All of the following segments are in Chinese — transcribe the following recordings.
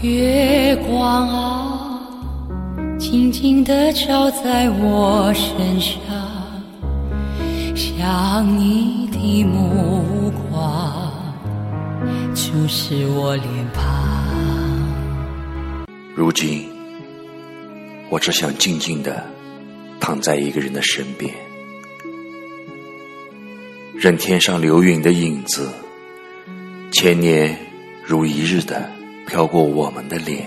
月光啊，静静地照在我身上，想你的目光注视我脸庞。如今，我只想静静地躺在一个人的身边，任天上流云的影子，千年如一日的。飘过我们的脸，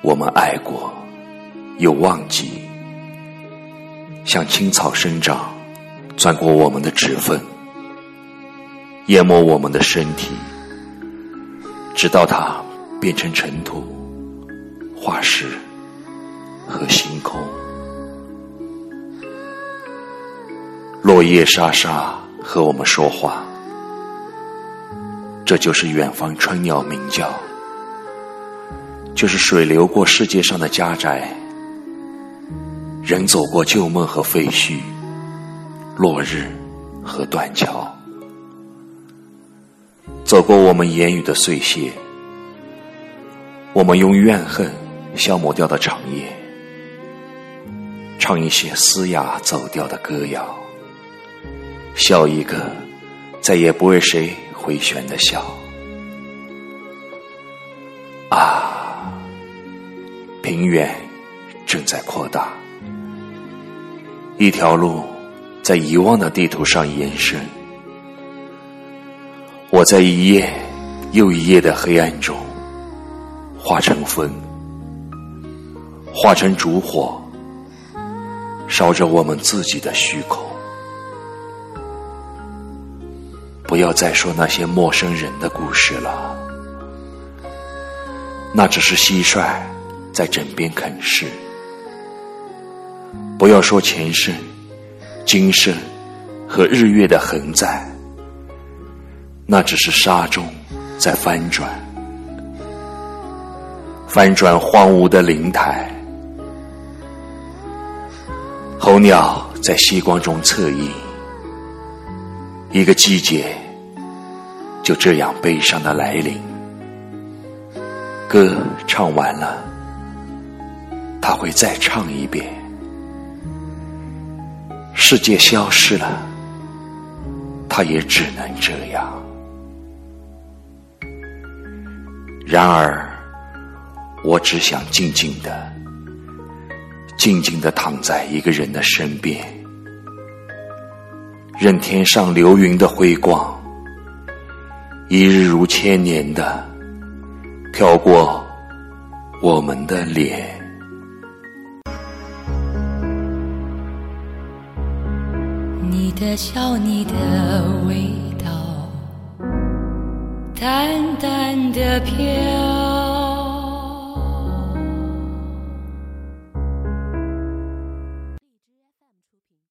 我们爱过，又忘记，像青草生长，钻过我们的指缝，淹没我们的身体，直到它变成尘土、化石和星空。落叶沙沙和我们说话。这就是远方春鸟鸣叫，就是水流过世界上的家宅，人走过旧梦和废墟，落日和断桥，走过我们言语的碎屑，我们用怨恨消磨掉的长夜，唱一些嘶哑走调的歌谣，笑一个再也不为谁。回旋的笑，啊，平原正在扩大，一条路在遗忘的地图上延伸。我在一夜又一夜的黑暗中，化成风，化成烛火，烧着我们自己的虚空。不要再说那些陌生人的故事了，那只是蟋蟀在枕边啃食。不要说前生、今生和日月的横在，那只是沙中在翻转，翻转荒芜的灵台。候鸟在夕光中侧影，一个季节。就这样悲伤的来临，歌唱完了，他会再唱一遍。世界消失了，他也只能这样。然而，我只想静静的、静静的躺在一个人的身边，任天上流云的辉光。一日如千年的飘过我们的脸，你的笑，你的味道，淡淡的飘。